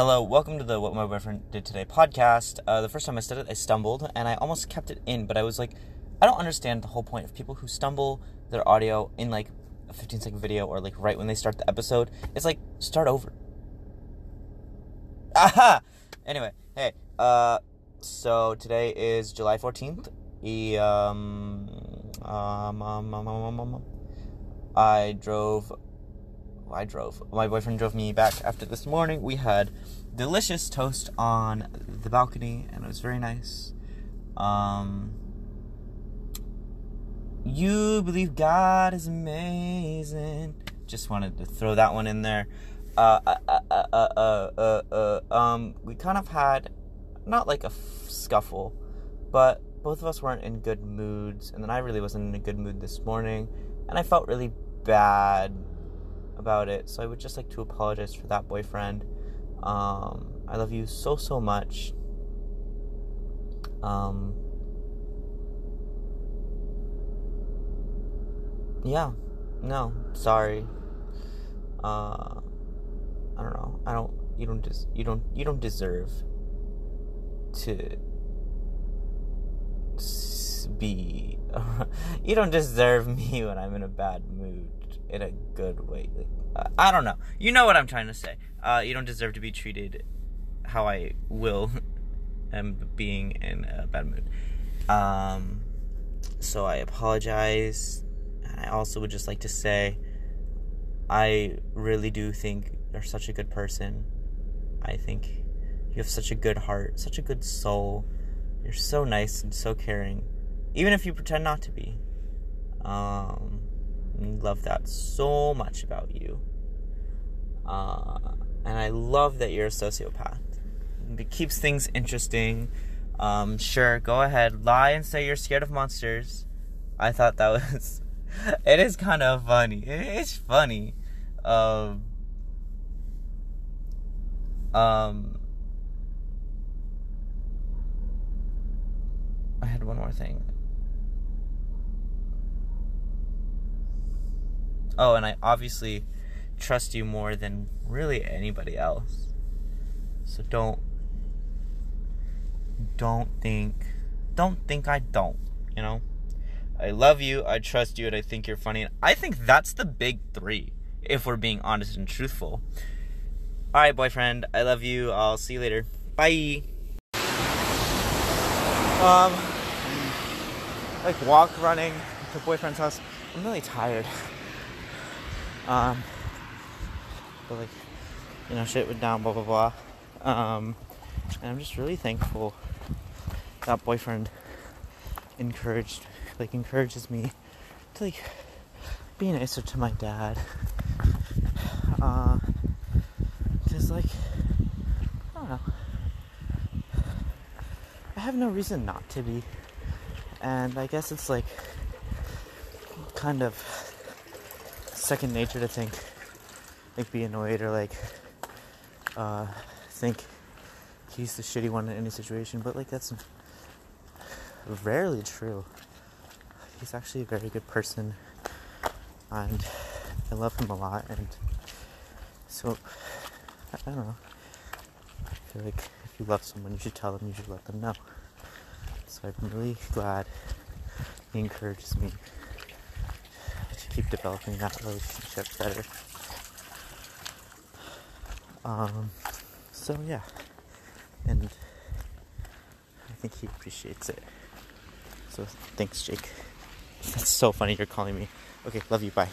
Hello, welcome to the What My Boyfriend Did Today podcast. Uh, the first time I said it, I stumbled and I almost kept it in, but I was like, I don't understand the whole point of people who stumble their audio in like a 15 second video or like right when they start the episode. It's like, start over. Aha! Anyway, hey, uh, so today is July 14th. E, um, um, um, um, um, um, um, I drove I drove. My boyfriend drove me back after this morning. We had delicious toast on the balcony, and it was very nice. Um, you believe God is amazing. Just wanted to throw that one in there. Uh, uh, uh, uh, uh, uh, uh, um, we kind of had not like a f- scuffle, but both of us weren't in good moods, and then I really wasn't in a good mood this morning, and I felt really bad about it. So I would just like to apologize for that, boyfriend. Um, I love you so so much. Um, yeah, no, sorry. Uh, I don't know. I don't. You don't. Des- you don't. You don't deserve to be. you don't deserve me when I'm in a bad mood in a good way. I don't know. You know what I'm trying to say. Uh, you don't deserve to be treated how I will am being in a bad mood. Um, so I apologize. And I also would just like to say I really do think you're such a good person. I think you have such a good heart, such a good soul. You're so nice and so caring, even if you pretend not to be. Um, love that so much about you. Uh, and I love that you're a sociopath. It keeps things interesting. Um, sure, go ahead, lie and say you're scared of monsters. I thought that was. it is kind of funny. It's funny. Um. Um. I had one more thing. Oh, and I obviously trust you more than really anybody else. So don't don't think don't think I don't, you know? I love you, I trust you, and I think you're funny. And I think that's the big 3 if we're being honest and truthful. All right, boyfriend, I love you. I'll see you later. Bye. Um like walk running to boyfriend's house. I'm really tired. Um, but like, you know, shit went down, blah blah blah. Um, and I'm just really thankful that boyfriend encouraged, like, encourages me to like be nicer to my dad. Uh, cause like, I don't know. I have no reason not to be, and I guess it's like kind of second nature to think, like, be annoyed or like, uh, think he's the shitty one in any situation. But like, that's rarely true. He's actually a very good person, and I love him a lot. And so, I don't know. I feel like if you love someone, you should tell them. You should let them know. So I'm really glad he encourages me keep developing that relationship better. Um, so yeah, and I think he appreciates it. So thanks, Jake. That's so funny you're calling me. Okay, love you. Bye.